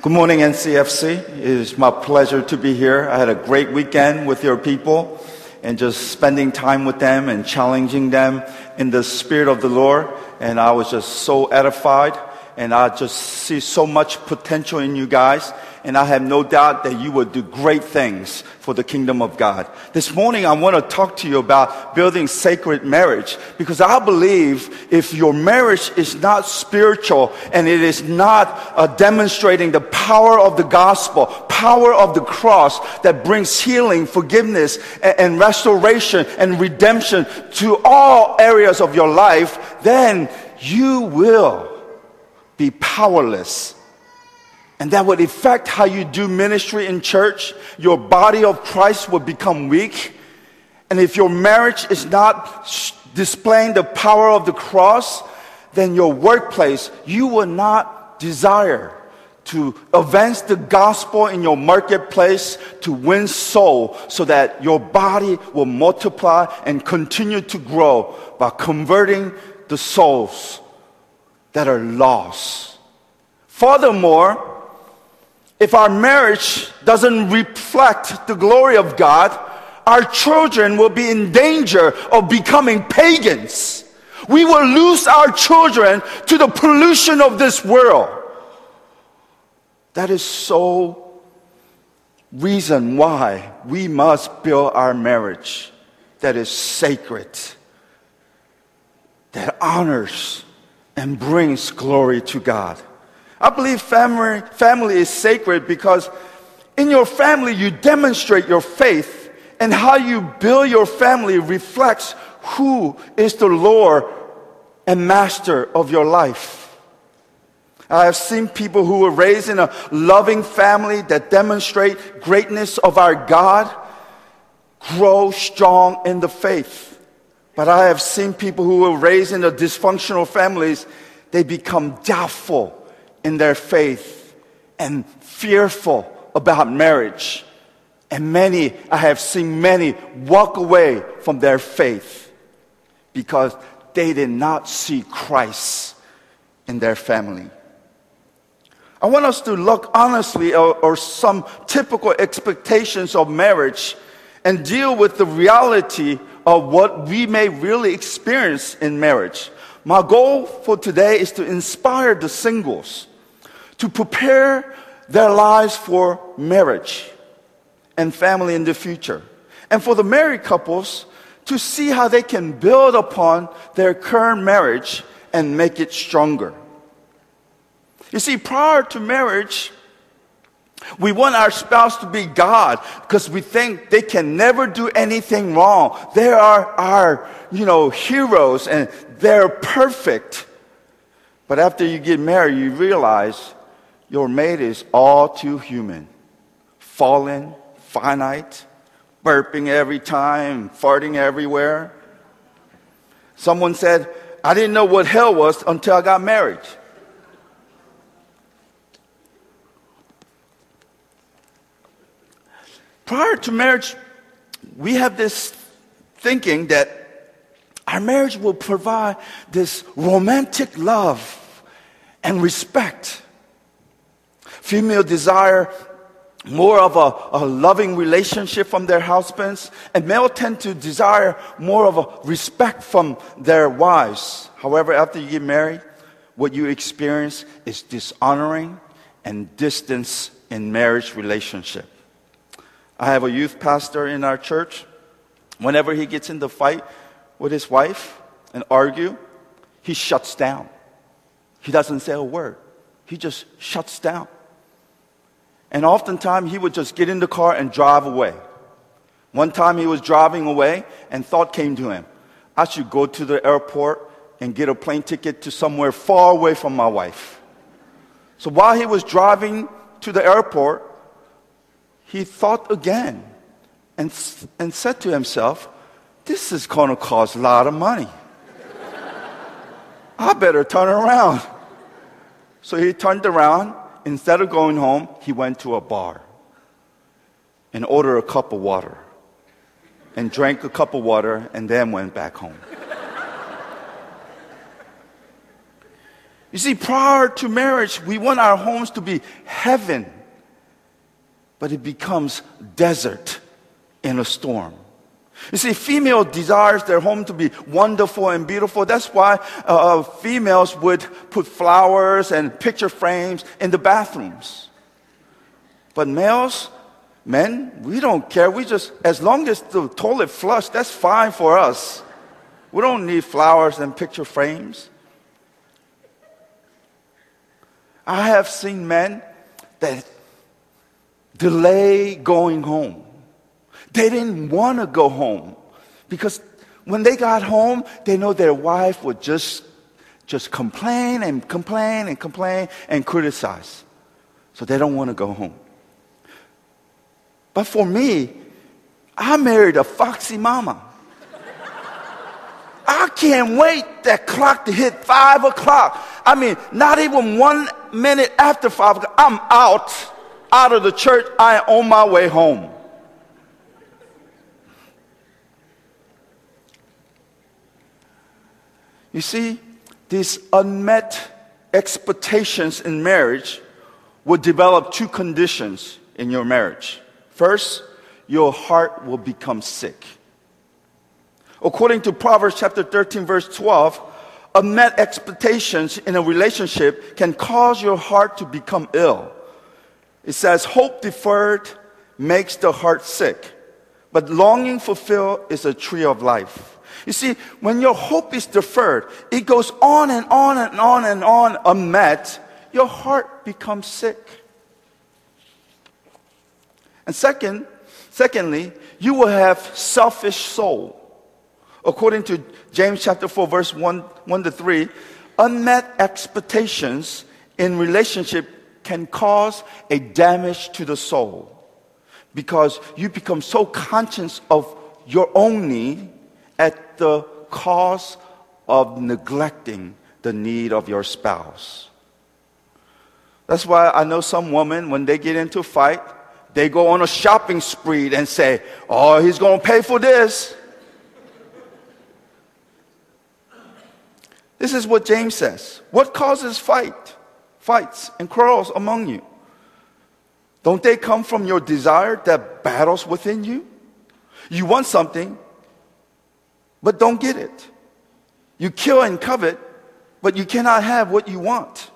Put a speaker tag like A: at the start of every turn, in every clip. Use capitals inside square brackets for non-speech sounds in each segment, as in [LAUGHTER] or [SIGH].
A: Good morning, NCFC. It is my pleasure to be here. I had a great weekend with your people and just spending time with them and challenging them in the Spirit of the Lord. And I was just so edified and I just see so much potential in you guys. And I have no doubt that you will do great things for the kingdom of God. This morning, I want to talk to you about building sacred marriage because I believe if your marriage is not spiritual and it is not uh, demonstrating the power of the gospel, power of the cross that brings healing, forgiveness, and, and restoration and redemption to all areas of your life, then you will be powerless. And that would affect how you do ministry in church. Your body of Christ will become weak. And if your marriage is not displaying the power of the cross, then your workplace, you will not desire to advance the gospel in your marketplace to win soul so that your body will multiply and continue to grow by converting the souls that are lost. Furthermore, if our marriage doesn't reflect the glory of God, our children will be in danger of becoming pagans. We will lose our children to the pollution of this world. That is so reason why we must build our marriage that is sacred, that honors and brings glory to God. I believe family, family is sacred because in your family you demonstrate your faith and how you build your family reflects who is the Lord and master of your life. I have seen people who were raised in a loving family that demonstrate greatness of our God grow strong in the faith. But I have seen people who were raised in a dysfunctional families, they become doubtful in their faith and fearful about marriage. And many, I have seen many walk away from their faith because they did not see Christ in their family. I want us to look honestly or, or some typical expectations of marriage and deal with the reality of what we may really experience in marriage. My goal for today is to inspire the singles to prepare their lives for marriage and family in the future. And for the married couples to see how they can build upon their current marriage and make it stronger. You see, prior to marriage, we want our spouse to be God because we think they can never do anything wrong. They are our, you know, heroes and they're perfect. But after you get married, you realize your mate is all too human, fallen, finite, burping every time, farting everywhere. Someone said, I didn't know what hell was until I got married. prior to marriage, we have this thinking that our marriage will provide this romantic love and respect. Female desire more of a, a, loving relationship from their husbands, and male tend to desire more of a respect from their wives. However, after you get married, what you experience is dishonoring and distance in marriage relationship. I have a youth pastor in our church. Whenever he gets in the fight with his wife and argue, he shuts down. He doesn't say a word. He just shuts down. And oftentimes he would just get in the car and drive away. One time he was driving away and thought came to him, I should go to the airport and get a plane ticket to somewhere far away from my wife. So while he was driving to the airport, he thought again and, and said to himself, This is going to cost a lot of money. I better turn around. So he turned around. Instead of going home, he went to a bar and ordered a cup of water and drank a cup of water and then went back home. You see, prior to marriage, we want our homes to be heaven, but it becomes desert in a storm. You see, female desires their home to be wonderful and beautiful. That's why uh, uh, females would put flowers and picture frames in the bathrooms. But males, men, we don't care. We just, as long as the toilet flush, that's fine for us. We don't need flowers and picture frames. I have seen men that delay going home they didn't want to go home because when they got home, they know their wife would just, just complain and complain and complain and criticize. So they don't want to go home. But for me, I married a foxy mama. I can't wait that clock to hit five o'clock. I mean, not even one minute after five o'clock, I'm out, out of the church. I am on my way home. You see, these unmet expectations in marriage will develop two conditions in your marriage. First, your heart will become sick. According to Proverbs chapter 13, verse 12, unmet expectations in a relationship can cause your heart to become ill. It says, Hope deferred makes the heart sick, but longing fulfilled is a tree of life. You see, when your hope is deferred, it goes on and on and on and on unmet, your heart becomes sick. And second, secondly, you will have selfish soul. According to James chapter 4, verse 1, 1 to 3, unmet expectations in relationship can cause a damage to the soul because you become so conscious of your own need the cost of neglecting the need of your spouse. That's why I know some women, when they get into a fight, they go on a shopping spree and say, Oh, he's going to pay for this. This is what James says. What causes fight, fights, and quarrels among you? Don't they come from your desire that battles within you? You want something, but don't get it. You kill and covet, but you cannot have what you want.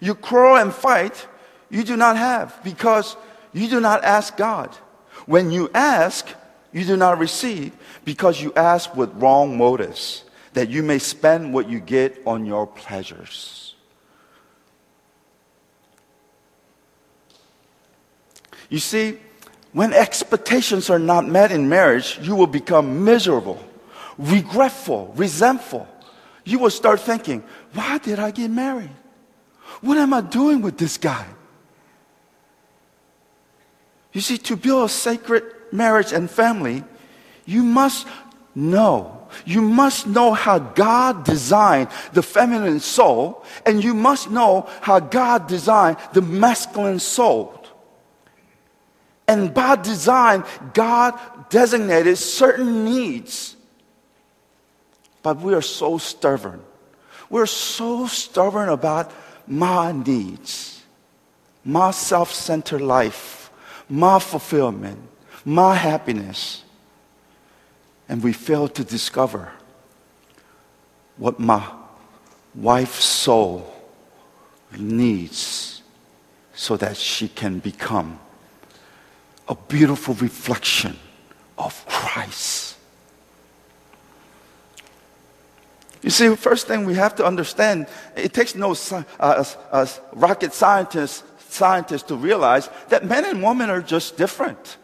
A: You quarrel and fight, you do not have because you do not ask God. When you ask, you do not receive because you ask with wrong motives, that you may spend what you get on your pleasures. You see, when expectations are not met in marriage, you will become miserable regretful, resentful. You will start thinking, why did I get married? What am I doing with this guy? You see, to build a sacred marriage and family, you must know. You must know how God designed the feminine soul, and you must know how God designed the masculine soul. And by design, God designated certain needs but we are so stubborn. We're so stubborn about my needs, my self centered life, my fulfillment, my happiness. And we fail to discover what my wife's soul needs so that she can become a beautiful reflection of Christ. You see, first thing we have to understand, it takes no uh, uh, rocket scientist, scientist to realize that men and women are just different.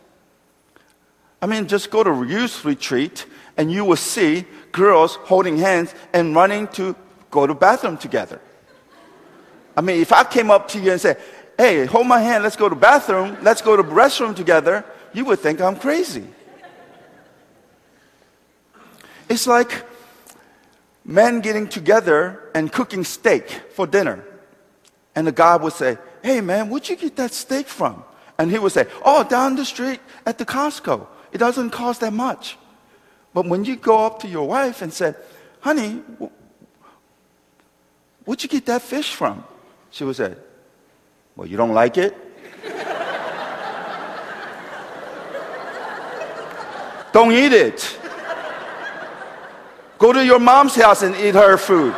A: I mean, just go to youth retreat and you will see girls holding hands and running to go to bathroom together. I mean, if I came up to you and said, hey, hold my hand, let's go to bathroom, let's go to restroom together, you would think I'm crazy. It's like men getting together and cooking steak for dinner. And the guy would say, Hey man, where'd you get that steak from? And he would say, Oh, down the street at the Costco. It doesn't cost that much. But when you go up to your wife and say, Honey, Where'd you get that fish from? She would say, Well, you don't like it? [LAUGHS] don't eat it. Go to your mom's house and eat her food.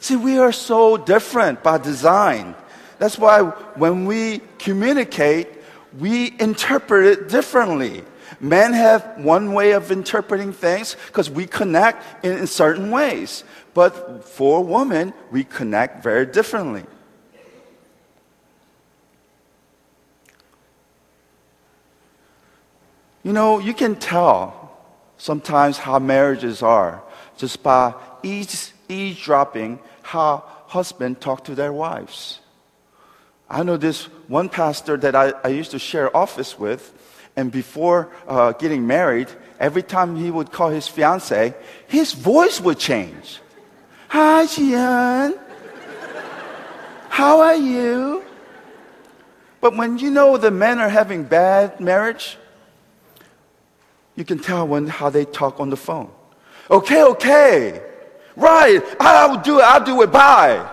A: See, we are so different by design. That's why when we communicate, we interpret it differently. Men have one way of interpreting things because we connect in, in certain ways. But for women, we connect very differently. You know, you can tell sometimes how marriages are just by eavesdropping how husbands talk to their wives. I know this one pastor that I, I used to share office with, and before uh, getting married, every time he would call his fiance, his voice would change. Hi, Jian. How are you? But when you know the men are having bad marriage, you can tell when how they talk on the phone. Okay, okay. Right. I'll do it. I'll do it. Bye.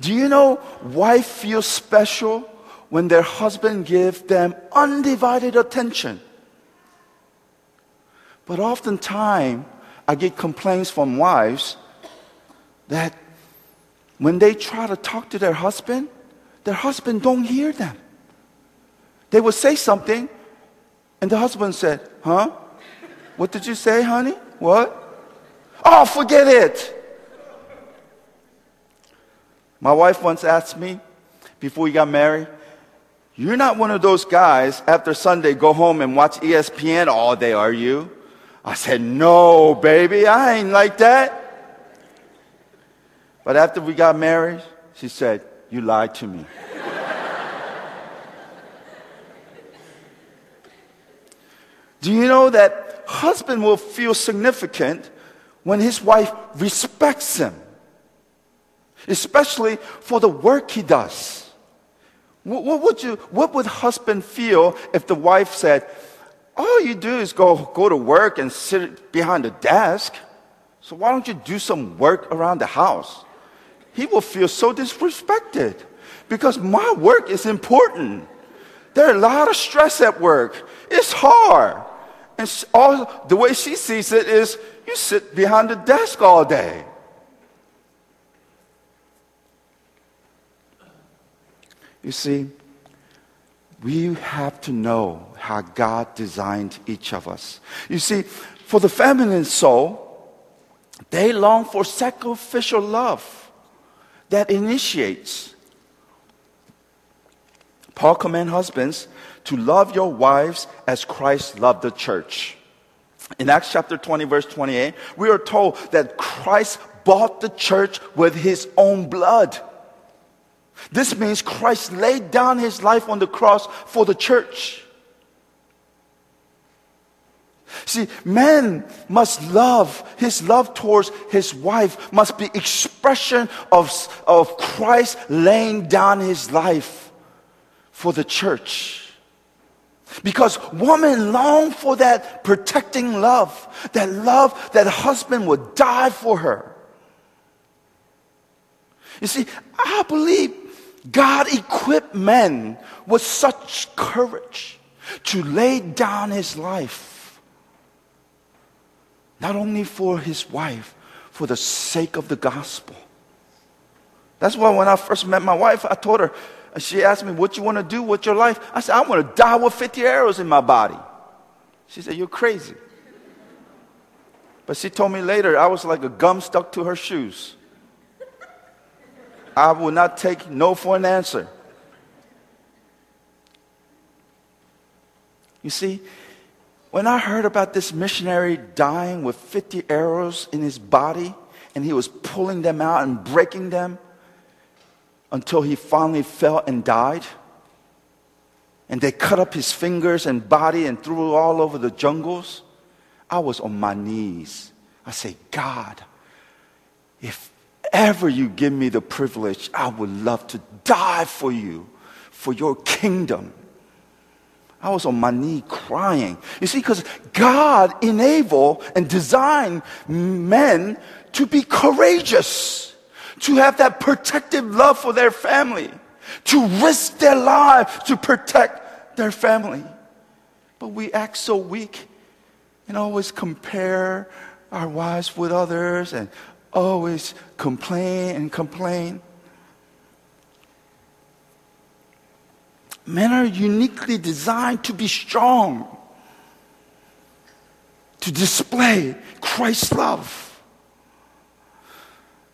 A: Do you know wife feels special when their husband gives them undivided attention? But oftentimes, I get complaints from wives that when they try to talk to their husband, their husband don't hear them. They would say something, and the husband said, Huh? What did you say, honey? What? Oh, forget it. My wife once asked me before we got married, You're not one of those guys after Sunday go home and watch ESPN all day, are you? I said, No, baby, I ain't like that. But after we got married, she said, You lied to me. Do you know that husband will feel significant when his wife respects him? Especially for the work he does. What, would you, what would husband feel if the wife said, all you do is go, go to work and sit behind the desk. So why don't you do some work around the house? He will feel so disrespected because my work is important. There are a lot of stress at work. It's hard. And all the way she sees it is you sit behind the desk all day. You see, we have to know how God designed each of us. You see, for the feminine soul, they long for sacrificial love that initiates. Paul commands husbands to love your wives as Christ loved the church. In Acts chapter 20, verse 28, we are told that Christ bought the church with his own blood. This means Christ laid down his life on the cross for the church. See, man must love, his love towards his wife must be expression of, of Christ laying down his life for the church. Because women long for that protecting love, that love that husband would die for her. You see, I believe God equipped men with such courage to lay down his life, not only for his wife, for the sake of the gospel. That's why when I first met my wife, I told her, she asked me, What you want to do with your life? I said, I want to die with 50 arrows in my body. She said, You're crazy. But she told me later I was like a gum stuck to her shoes. I will not take no for an answer. You see, when I heard about this missionary dying with 50 arrows in his body, and he was pulling them out and breaking them until he finally fell and died, and they cut up his fingers and body and threw it all over the jungles, I was on my knees. I say, God, if ever you give me the privilege, I would love to die for you, for your kingdom. I was on my knee crying. You see, because God enabled and designed men to be courageous, to have that protective love for their family, to risk their lives to protect their family. But we act so weak and always compare our wives with others and always complain and complain. Men are uniquely designed to be strong, to display Christ's love,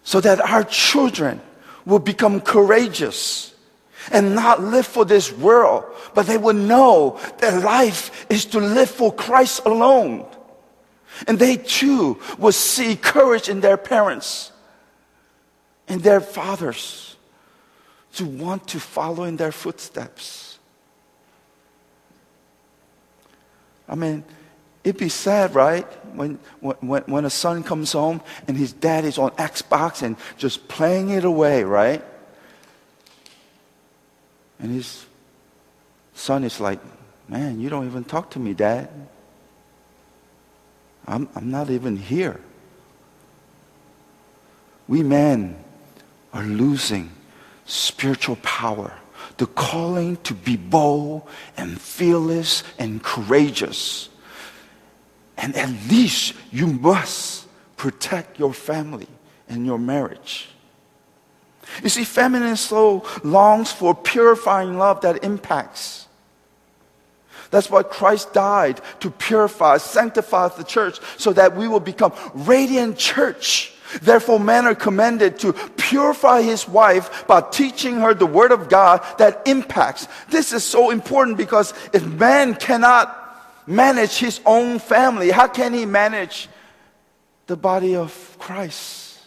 A: so that our children will become courageous and not live for this world, but they will know that life is to live for Christ alone. And they too will see courage in their parents and their fathers to want to follow in their footsteps. I mean, it'd be sad, right? When, when, when a son comes home and his dad is on Xbox and just playing it away, right? And his son is like, Man, you don't even talk to me, dad. I'm, I'm not even here. We men are losing spiritual power, the calling to be bold and fearless and courageous. And at least you must protect your family and your marriage. You see, feminine soul longs for purifying love that impacts. That's why Christ died to purify, sanctify the church so that we will become radiant church Therefore, men are commanded to purify his wife by teaching her the word of God that impacts. This is so important because if man cannot manage his own family, how can he manage the body of Christ?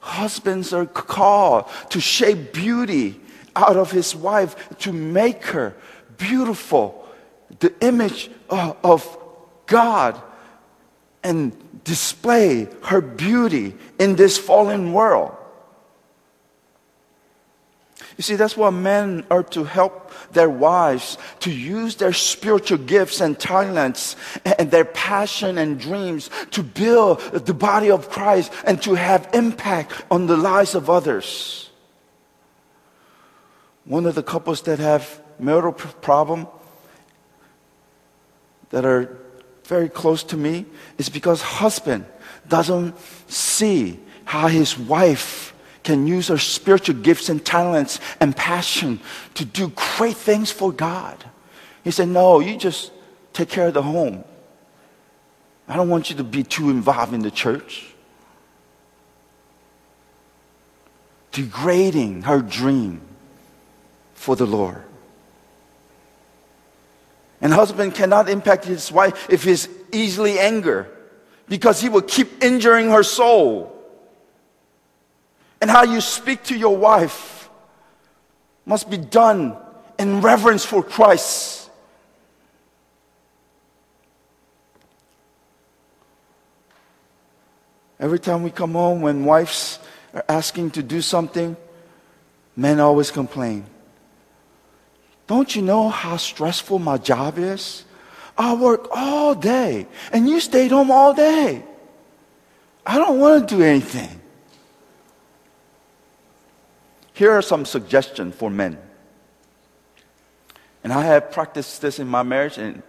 A: Husbands are called to shape beauty out of his wife, to make her beautiful, the image uh, of God and display her beauty in this fallen world. You see, that's why men are to help their wives to use their spiritual gifts and talents and their passion and dreams to build the body of Christ and to have impact on the lives of others. One of the couples that have marital problem that are very close to me is because husband doesn't see how his wife can use her spiritual gifts and talents and passion to do great things for God. He said, No, you just take care of the home. I don't want you to be too involved in the church. Degrading her dream for the Lord. And husband cannot impact his wife if he's easily angered because he will keep injuring her soul. And how you speak to your wife must be done in reverence for Christ. Every time we come home, when wives are asking to do something, men always complain. Don't you know how stressful my job is? I work all day, and you stayed home all day. I don't want to do anything. Here are some suggestions for men. And I have practiced this in my marriage, and,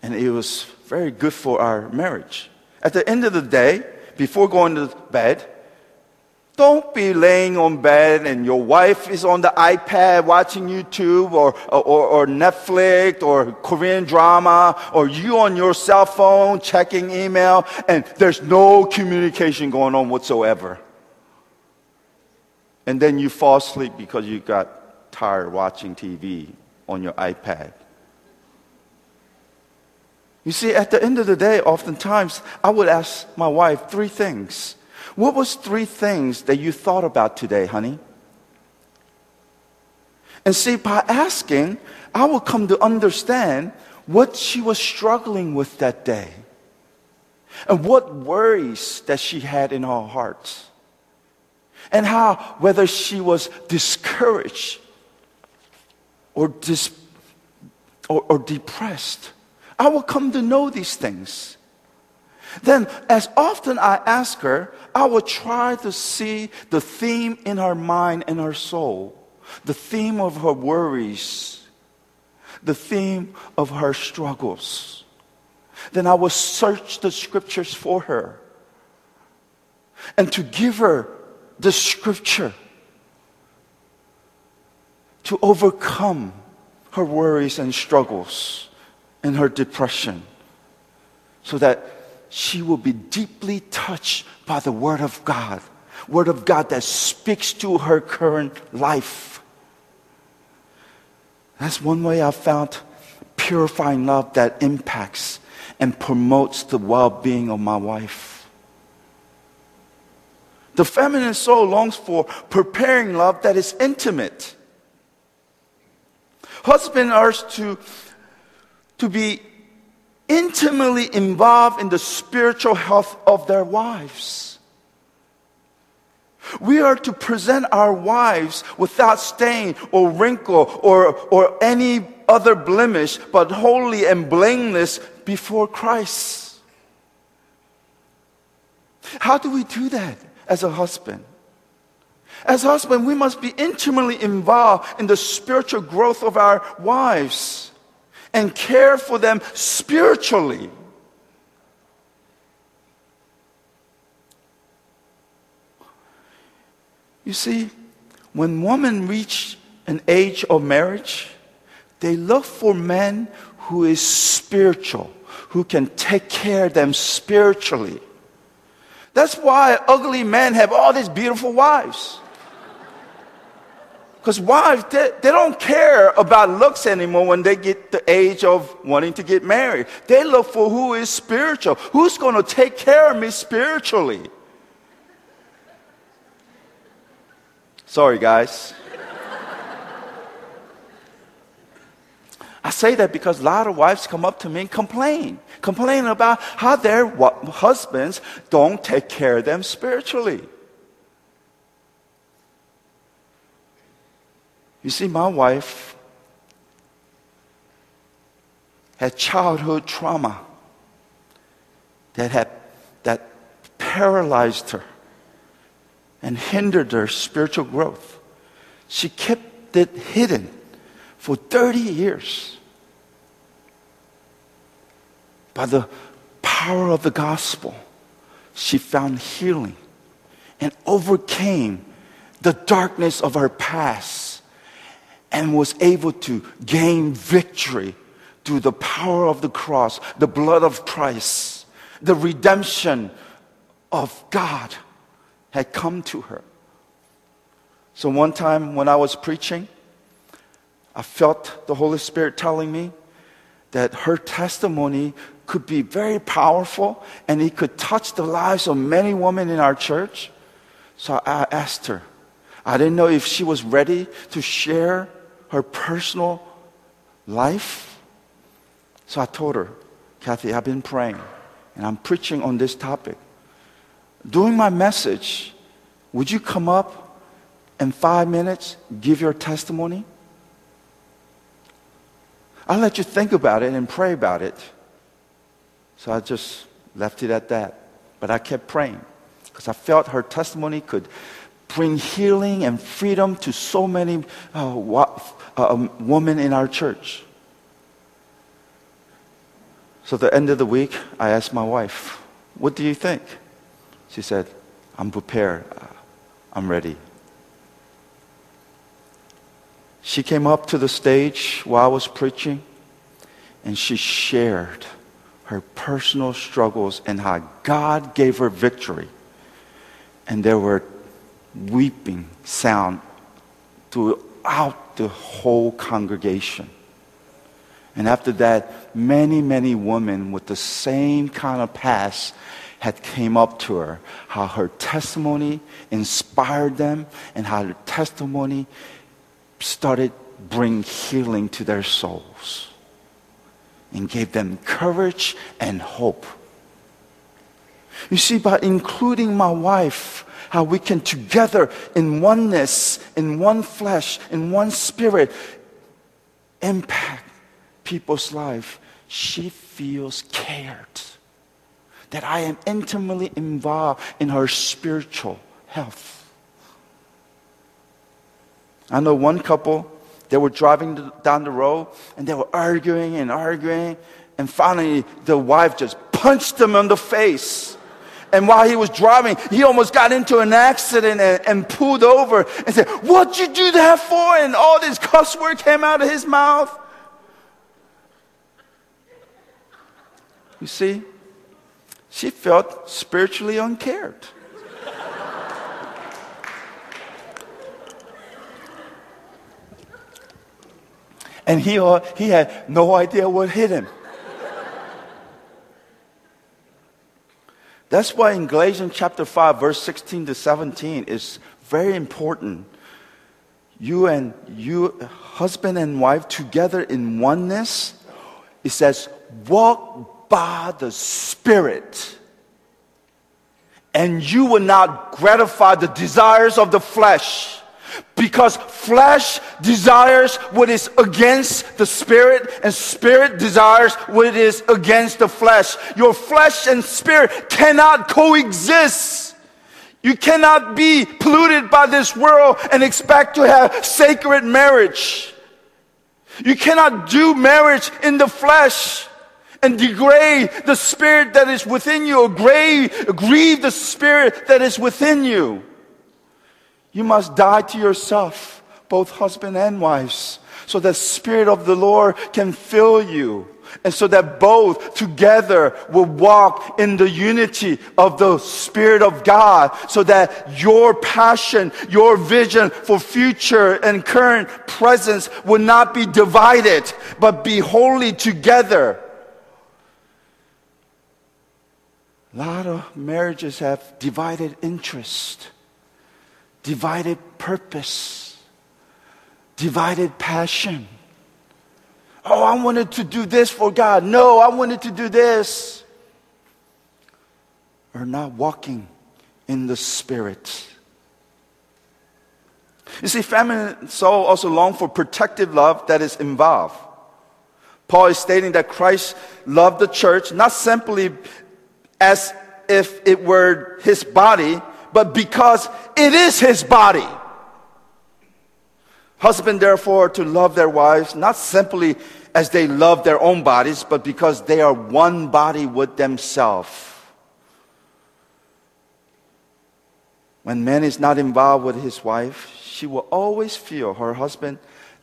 A: and it was very good for our marriage. At the end of the day, before going to bed, don't be laying on bed and your wife is on the iPad watching YouTube or, or, or, Netflix or Korean drama or you on your cell phone checking email and there's no communication going on whatsoever. And then you fall asleep because you got tired watching TV on your iPad. You see, at the end of the day, oftentimes I would ask my wife three things. What was three things that you thought about today, honey? And see, by asking, I would come to understand what she was struggling with that day and what worries that she had in her heart and how whether she was discouraged or, dis, or, or depressed. I will come to know these things. Then, as often I ask her, I will try to see the theme in her mind and her soul, the theme of her worries, the theme of her struggles. Then I will search the scriptures for her and to give her the scripture to overcome her worries and struggles and her depression so that she will be deeply touched by the Word of God. Word of God that speaks to her current life. That's one way I found purifying love that impacts and promotes the well being of my wife. The feminine soul longs for preparing love that is intimate. Husbands are to, to be intimately involved in the spiritual health of their wives. We are to present our wives without stain or wrinkle or, or any other blemish, but holy and blameless before Christ. How do we do that as a husband? As husband, we must be intimately involved in the spiritual growth of our wives and care for them spiritually. You see, when women reach an age of marriage, they look for men who is spiritual, who can take care of them spiritually. That's why ugly men have all these beautiful wives. Because wives, they, they don't care about looks anymore when they get the age of wanting to get married. They look for who is spiritual. Who's going to take care of me spiritually? Sorry, guys. I say that because a lot of wives come up to me and complain. Complain about how their husbands don't take care of them spiritually. You see, my wife had childhood trauma that had that paralyzed her and hindered her spiritual growth. She kept it hidden for 30 years. By the power of the gospel, she found healing and overcame the darkness of her past and was able to gain victory through the power of the cross, the blood of Christ, the redemption of God had come to her. So one time when I was preaching, I felt the Holy Spirit telling me that her testimony could be very powerful and it could touch the lives of many women in our church. So I asked her. I didn't know if she was ready to share her personal life. So I told her, Kathy, I've been praying and I'm preaching on this topic. During my message, would you come up in five minutes, give your testimony? I'll let you think about it and pray about it. So I just left it at that. But I kept praying because I felt her testimony could bring healing and freedom to so many uh, a woman in our church. So, the end of the week, I asked my wife, What do you think? She said, I'm prepared. I'm ready. She came up to the stage while I was preaching and she shared her personal struggles and how God gave her victory. And there were weeping sound throughout the whole congregation. And after that, many, many women with the same kind of past had came up to her, how her testimony inspired them and how her testimony started bring healing to their souls and gave them courage and hope. You see, by including my wife how we can together in oneness, in one flesh, in one spirit, impact people's life, she feels cared. That I am intimately involved in her spiritual health. I know one couple, they were driving down the road and they were arguing and arguing. And finally, the wife just punched him in the face. And while he was driving, he almost got into an accident and, and pulled over and said, What'd you do that for? And all this cuss word came out of his mouth. You see, she felt spiritually uncared. And he, uh, he had no idea what hit him. That's why in Galatians chapter 5, verse 16 to 17 is very important. You and you, husband and wife, together in oneness, it says, walk by the Spirit, and you will not gratify the desires of the flesh. Because flesh desires what is against the spirit, and spirit desires what is against the flesh. Your flesh and spirit cannot coexist. You cannot be polluted by this world and expect to have sacred marriage. You cannot do marriage in the flesh and degrade the spirit that is within you or grieve the spirit that is within you. You must die to yourself, both husband and wives, so that Spirit of the Lord can fill you. And so that both together will walk in the unity of the Spirit of God, so that your passion, your vision for future and current presence will not be divided, but be wholly together. A lot of marriages have divided interest divided purpose, divided passion. Oh, I wanted to do this for God. No, I wanted to do this. Or not walking in the Spirit. You see, feminine soul also long for protective love that is involved. Paul is stating that Christ loved the church not simply as if it were his body, but because it is his body. Husband, therefore, to love their wives, not simply as they love their own bodies, but because they are one body with themselves. When man is not involved with his wife, she will always feel her husband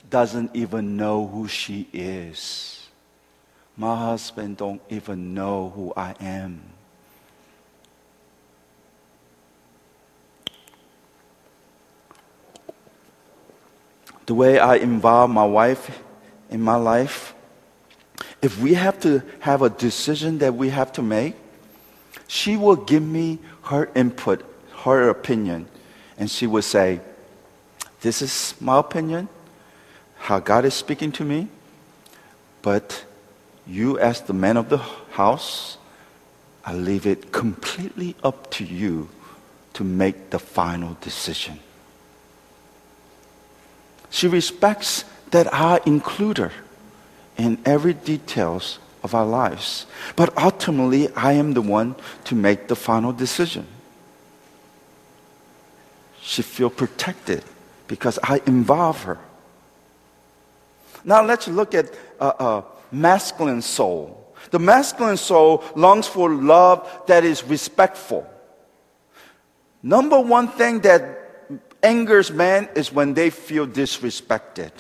A: doesn't even know who she is. My husband don't even know who I am. The way I involve my wife in my life, if we have to have a decision that we have to make, she will give me her input, her opinion, and she will say, This is my opinion, how God is speaking to me, but you, as the man of the house, I leave it completely up to you to make the final decision. She respects that I include her in every details of our lives. But ultimately, I am the one to make the final decision. She feels protected because I involve her. Now let's look at a, a masculine soul. The masculine soul longs for love that is respectful. Number one thing that angers men is when they feel disrespected.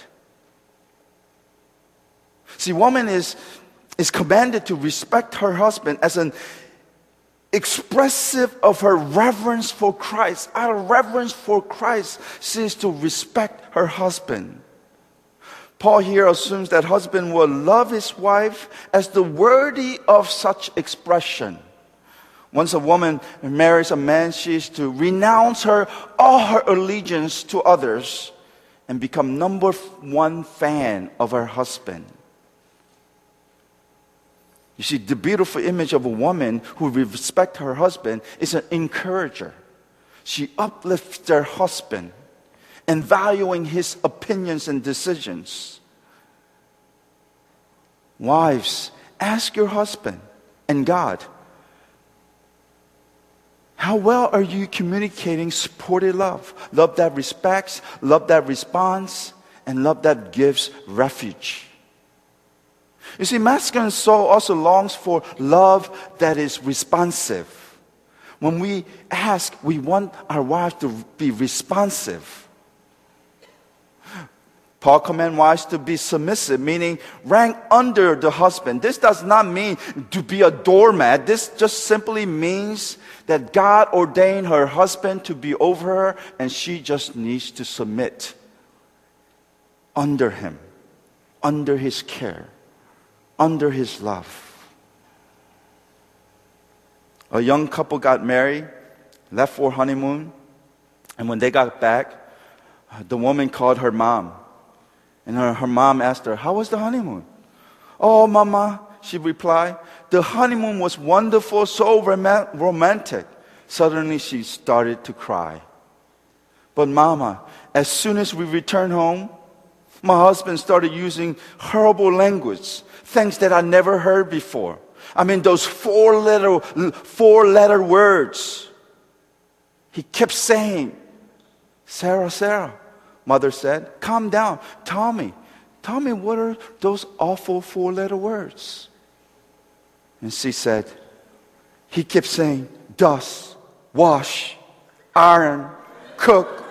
A: See, woman is, is commanded to respect her husband as an expressive of her reverence for Christ. Our reverence for Christ is to respect her husband. Paul here assumes that husband will love his wife as the worthy of such expression. Once a woman marries a man, she is to renounce her all her allegiance to others and become number one fan of her husband. You see, the beautiful image of a woman who respects her husband is an encourager. She uplifts her husband and valuing his opinions and decisions. Wives, ask your husband and God how well are you communicating supportive love? Love that respects, love that responds, and love that gives refuge. You see, masculine soul also longs for love that is responsive. When we ask, we want our wives to be responsive. Paul commands wives to be submissive, meaning rank under the husband. This does not mean to be a doormat. This just simply means that God ordained her husband to be over her and she just needs to submit under him, under his care, under his love. A young couple got married, left for honeymoon, and when they got back, the woman called her mom. And her, her mom asked her, How was the honeymoon? Oh, mama, she replied, The honeymoon was wonderful, so rom- romantic. Suddenly she started to cry. But, mama, as soon as we returned home, my husband started using horrible language, things that I never heard before. I mean, those four letter, four letter words. He kept saying, Sarah, Sarah. Mother said, calm down. Tell me, tell me what are those awful four letter words? And she said, he kept saying, dust, wash, iron, cook.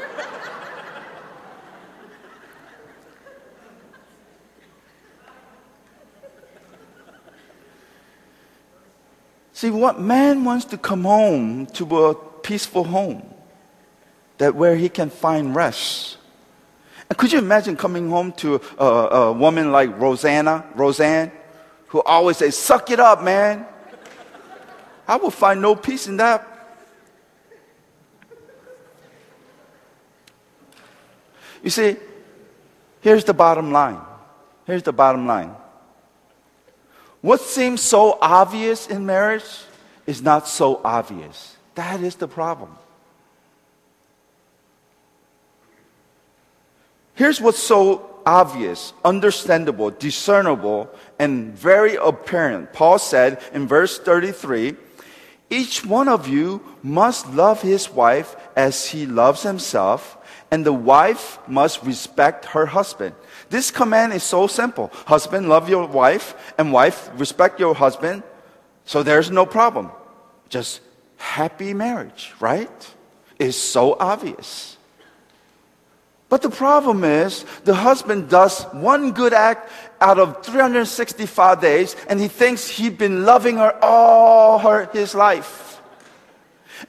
A: See, what man wants to come home to a peaceful home, that where he can find rest. And could you imagine coming home to a, a woman like Rosanna, Roseanne, who always says, "Suck it up, man." I will find no peace in that. You see, here's the bottom line. Here's the bottom line. What seems so obvious in marriage is not so obvious. That is the problem. Here's what's so obvious, understandable, discernible, and very apparent. Paul said in verse 33 Each one of you must love his wife as he loves himself, and the wife must respect her husband. This command is so simple. Husband, love your wife, and wife, respect your husband. So there's no problem. Just happy marriage, right? It's so obvious. But the problem is, the husband does one good act out of 365 days, and he thinks he's been loving her all her, his life.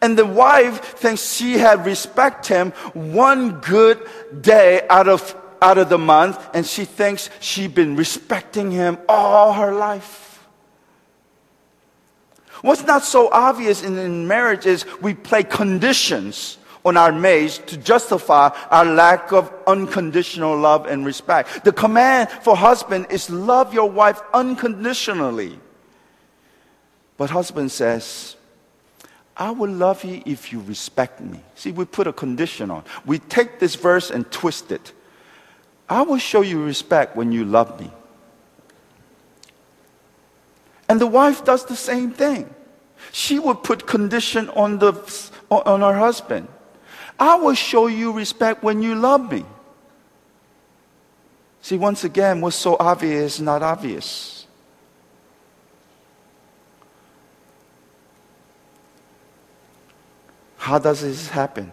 A: And the wife thinks she had respect him one good day out of out of the month, and she thinks she's been respecting him all her life. What's not so obvious in, in marriage is we play conditions on our mates to justify our lack of unconditional love and respect. The command for husband is love your wife unconditionally. But husband says, I will love you if you respect me. See, we put a condition on. We take this verse and twist it. I will show you respect when you love me. And the wife does the same thing. She would put condition on, the, on her husband. I will show you respect when you love me. See, once again, what's so obvious is not obvious. How does this happen?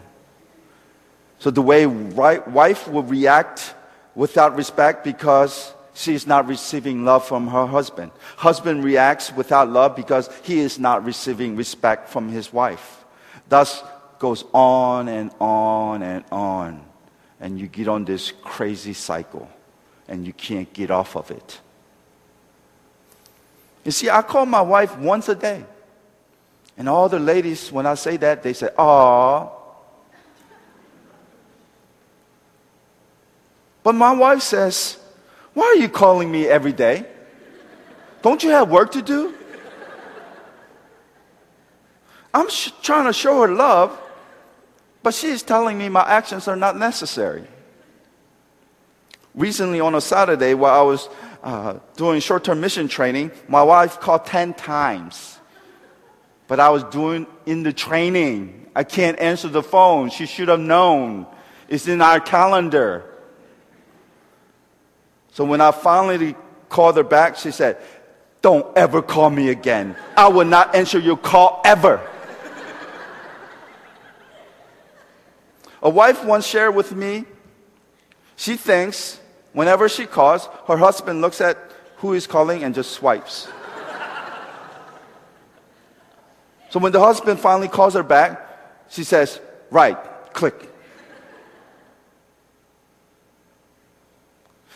A: So, the way wife will react without respect because she is not receiving love from her husband. Husband reacts without love because he is not receiving respect from his wife. Thus goes on and on and on. And you get on this crazy cycle and you can't get off of it. You see, I call my wife once a day. And all the ladies, when I say that, they say, "Ah." But my wife says, Why are you calling me every day? Don't you have work to do? I'm sh- trying to show her love, but she is telling me my actions are not necessary. Recently, on a Saturday, while I was uh, doing short term mission training, my wife called 10 times. But I was doing in the training. I can't answer the phone. She should have known. It's in our calendar. So when I finally called her back, she said, Don't ever call me again. I will not answer your call ever. A wife once shared with me, she thinks whenever she calls, her husband looks at who is calling and just swipes. so when the husband finally calls her back, she says, Right, click.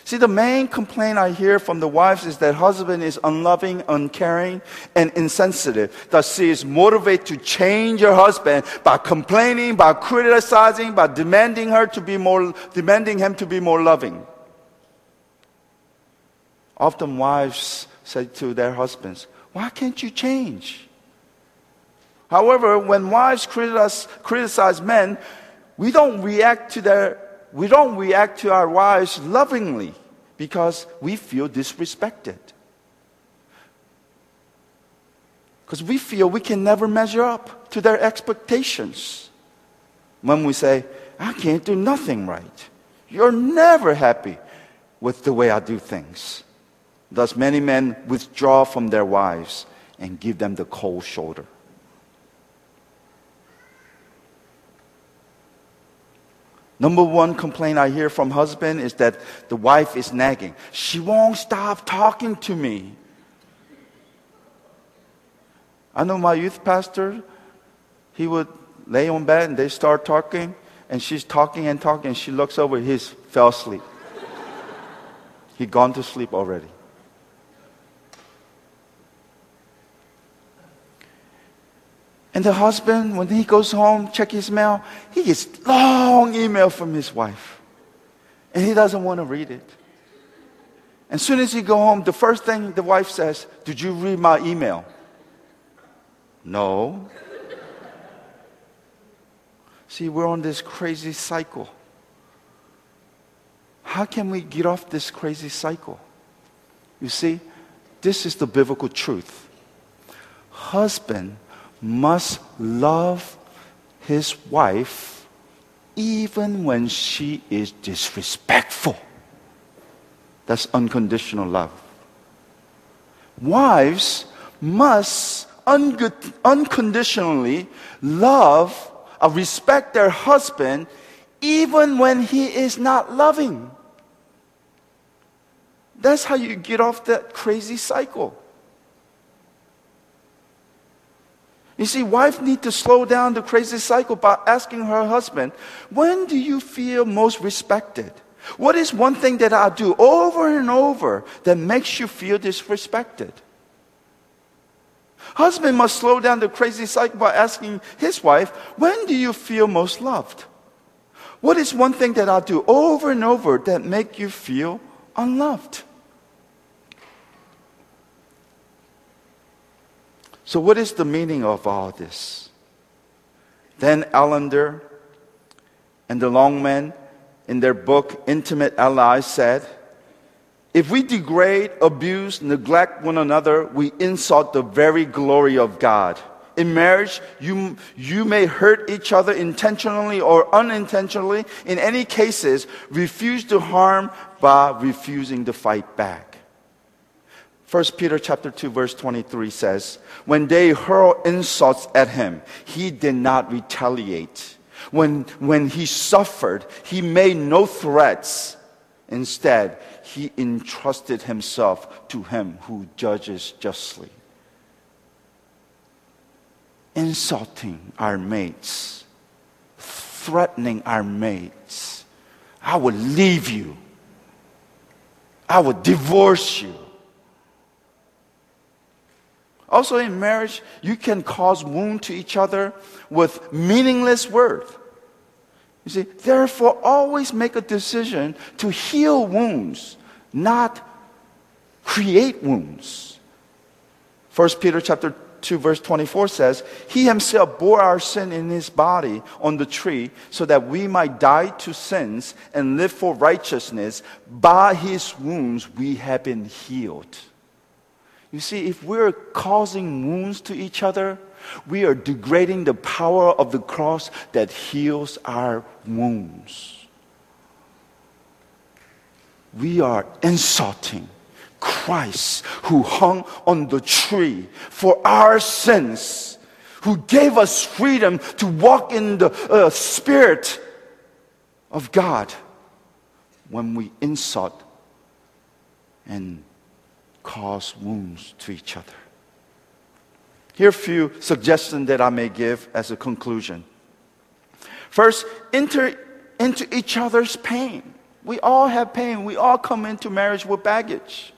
A: See, the main complaint I hear from the wives is that husband is unloving, uncaring, and insensitive. That she is motivated to change her husband by complaining, by criticizing, by demanding her to be more, demanding him to be more loving. Often wives say to their husbands, why can't you change? However, when wives criticize, criticize men, we don't react to their we don't react to our wives lovingly because we feel disrespected. Because we feel we can never measure up to their expectations. When we say, I can't do nothing right, you're never happy with the way I do things. Thus, many men withdraw from their wives and give them the cold shoulder. Number one complaint I hear from husband is that the wife is nagging. She won't stop talking to me. I know my youth pastor, he would lay on bed and they start talking, and she's talking and talking, and she looks over, he's fell asleep. he gone to sleep already. And the husband, when he goes home, check his mail, he gets long email from his wife. And he doesn't want to read it. And as soon as he go home, the first thing the wife says, Did you read my email? No. See, we're on this crazy cycle. How can we get off this crazy cycle? You see, this is the biblical truth. Husband must love his wife even when she is disrespectful. That's unconditional love. Wives must un- unconditionally love or respect their husband even when he is not loving. That's how you get off that crazy cycle. You see, wife need to slow down the crazy cycle by asking her husband, when do you feel most respected? What is one thing that I do over and over that makes you feel disrespected? Husband must slow down the crazy cycle by asking his wife, when do you feel most loved? What is one thing that I do over and over that make you feel unloved? So, what is the meaning of all this? Dan Allender and the Longman, in their book Intimate Allies, said If we degrade, abuse, neglect one another, we insult the very glory of God. In marriage, you, you may hurt each other intentionally or unintentionally. In any cases, refuse to harm by refusing to fight back. 1 Peter chapter 2 verse 23 says, when they hurl insults at him, he did not retaliate. When, when he suffered, he made no threats. Instead, he entrusted himself to him who judges justly. Insulting our mates, threatening our mates. I will leave you. I will divorce you. Also in marriage, you can cause wound to each other with meaningless words. You see, therefore always make a decision to heal wounds, not create wounds. 1 Peter chapter 2, verse 24 says, He himself bore our sin in his body on the tree so that we might die to sins and live for righteousness. By his wounds we have been healed. You see, if we're causing wounds to each other, we are degrading the power of the cross that heals our wounds. We are insulting Christ who hung on the tree for our sins, who gave us freedom to walk in the uh, Spirit of God when we insult and cause wounds to each other. Here are a few suggestions that I may give as a conclusion. First, enter into each other's pain. We all have pain. We all come into marriage with baggage.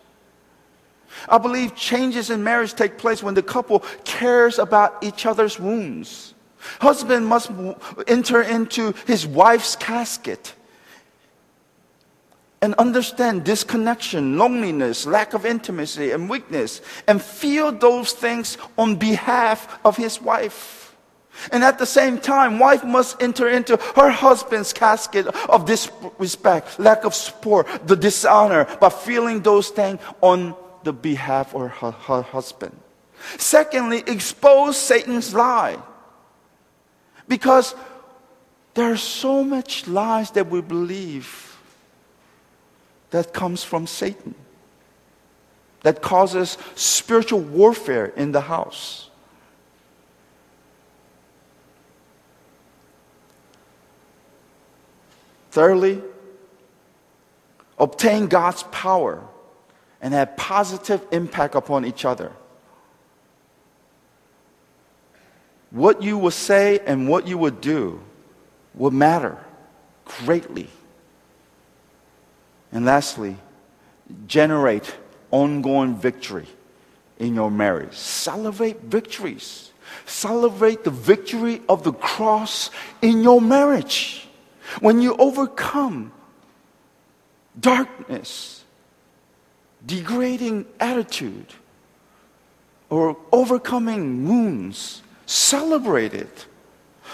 A: I believe changes in marriage take place when the couple cares about each other's wounds. Husband must enter into his wife's casket and understand disconnection, loneliness, lack of intimacy, and weakness, and feel those things on behalf of his wife. And at the same time, wife must enter into her husband's casket of disrespect, lack of support, the dishonor, by feeling those things on the behalf of her, her husband. Secondly, expose Satan's lie. Because there are so much lies that we believe that comes from Satan. That causes spiritual warfare in the house. Thirdly, obtain God's power and have positive impact upon each other. What you will say and what you will do will matter greatly. And lastly, generate ongoing victory in your marriage. Celebrate victories. Celebrate the victory of the cross in your marriage. When you overcome darkness, degrading attitude or overcoming wounds, celebrate it.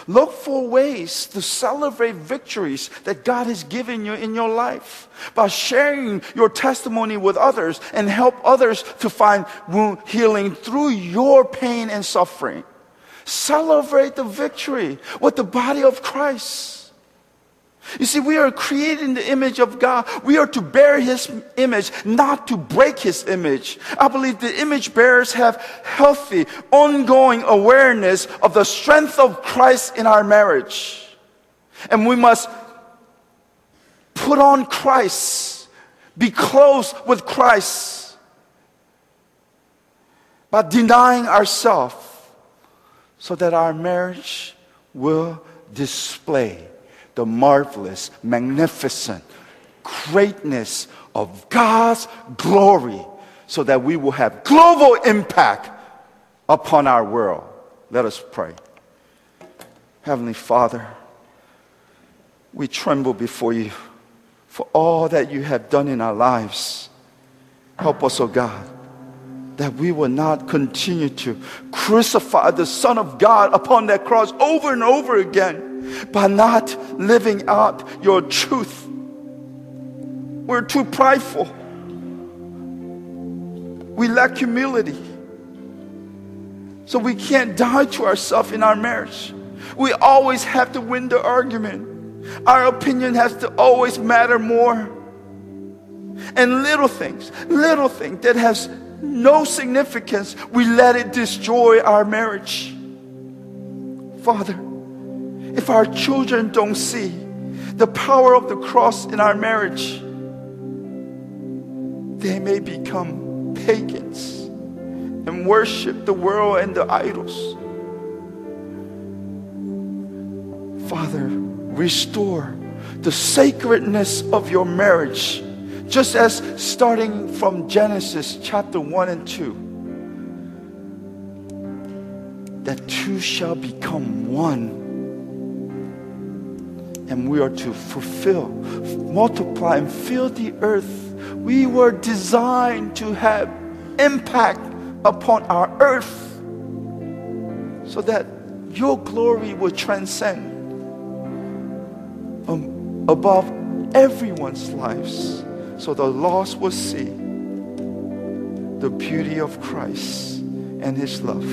A: Look for ways to celebrate victories that God has given you in your life by sharing your testimony with others and help others to find wound healing through your pain and suffering. Celebrate the victory with the body of Christ. You see, we are created in the image of God. We are to bear His image, not to break His image. I believe the image bearers have healthy, ongoing awareness of the strength of Christ in our marriage. And we must put on Christ, be close with Christ by denying ourselves so that our marriage will display the marvelous, magnificent greatness of God's glory so that we will have global impact upon our world. Let us pray. Heavenly Father, we tremble before you for all that you have done in our lives. Help us, O oh God, that we will not continue to crucify the Son of God upon that cross over and over again by not living out your truth. We're too prideful. We lack humility. So we can't die to ourselves in our marriage. We always have to win the argument. Our opinion has to always matter more. And little things, little things that has no significance, we let it destroy our marriage. Father, if our children don't see the power of the cross in our marriage, they may become pagans and worship the world and the idols. Father, restore the sacredness of your marriage, just as starting from Genesis chapter 1 and 2. That two shall become one and we are to fulfill, multiply, and fill the earth. We were designed to have impact upon our earth. so that your glory will transcend um, above everyone's lives so the lost will see the beauty of Christ and His love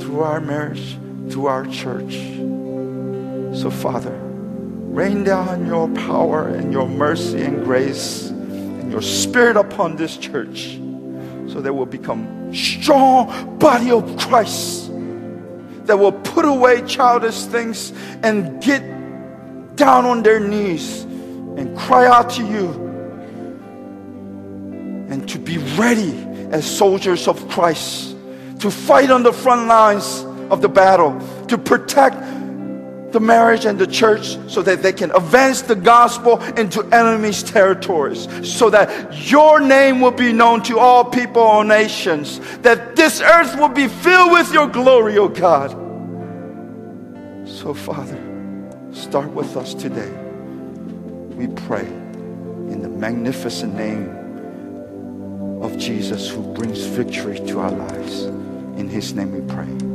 A: through our marriage, through our church. So, Father, rain down your power and your mercy and grace and your spirit upon this church so that we'll become strong body of Christ that will put away childish things and get down on their knees and cry out to you and to be ready as soldiers of Christ to fight on the front lines of the battle to protect the marriage and the church so that they can advance the gospel into enemies' territories, so that your name will be known to all people, all nations, that this earth will be filled with your glory, O oh God. So, Father, start with us today. We pray in the magnificent name of Jesus who brings victory to our lives. In his name we pray.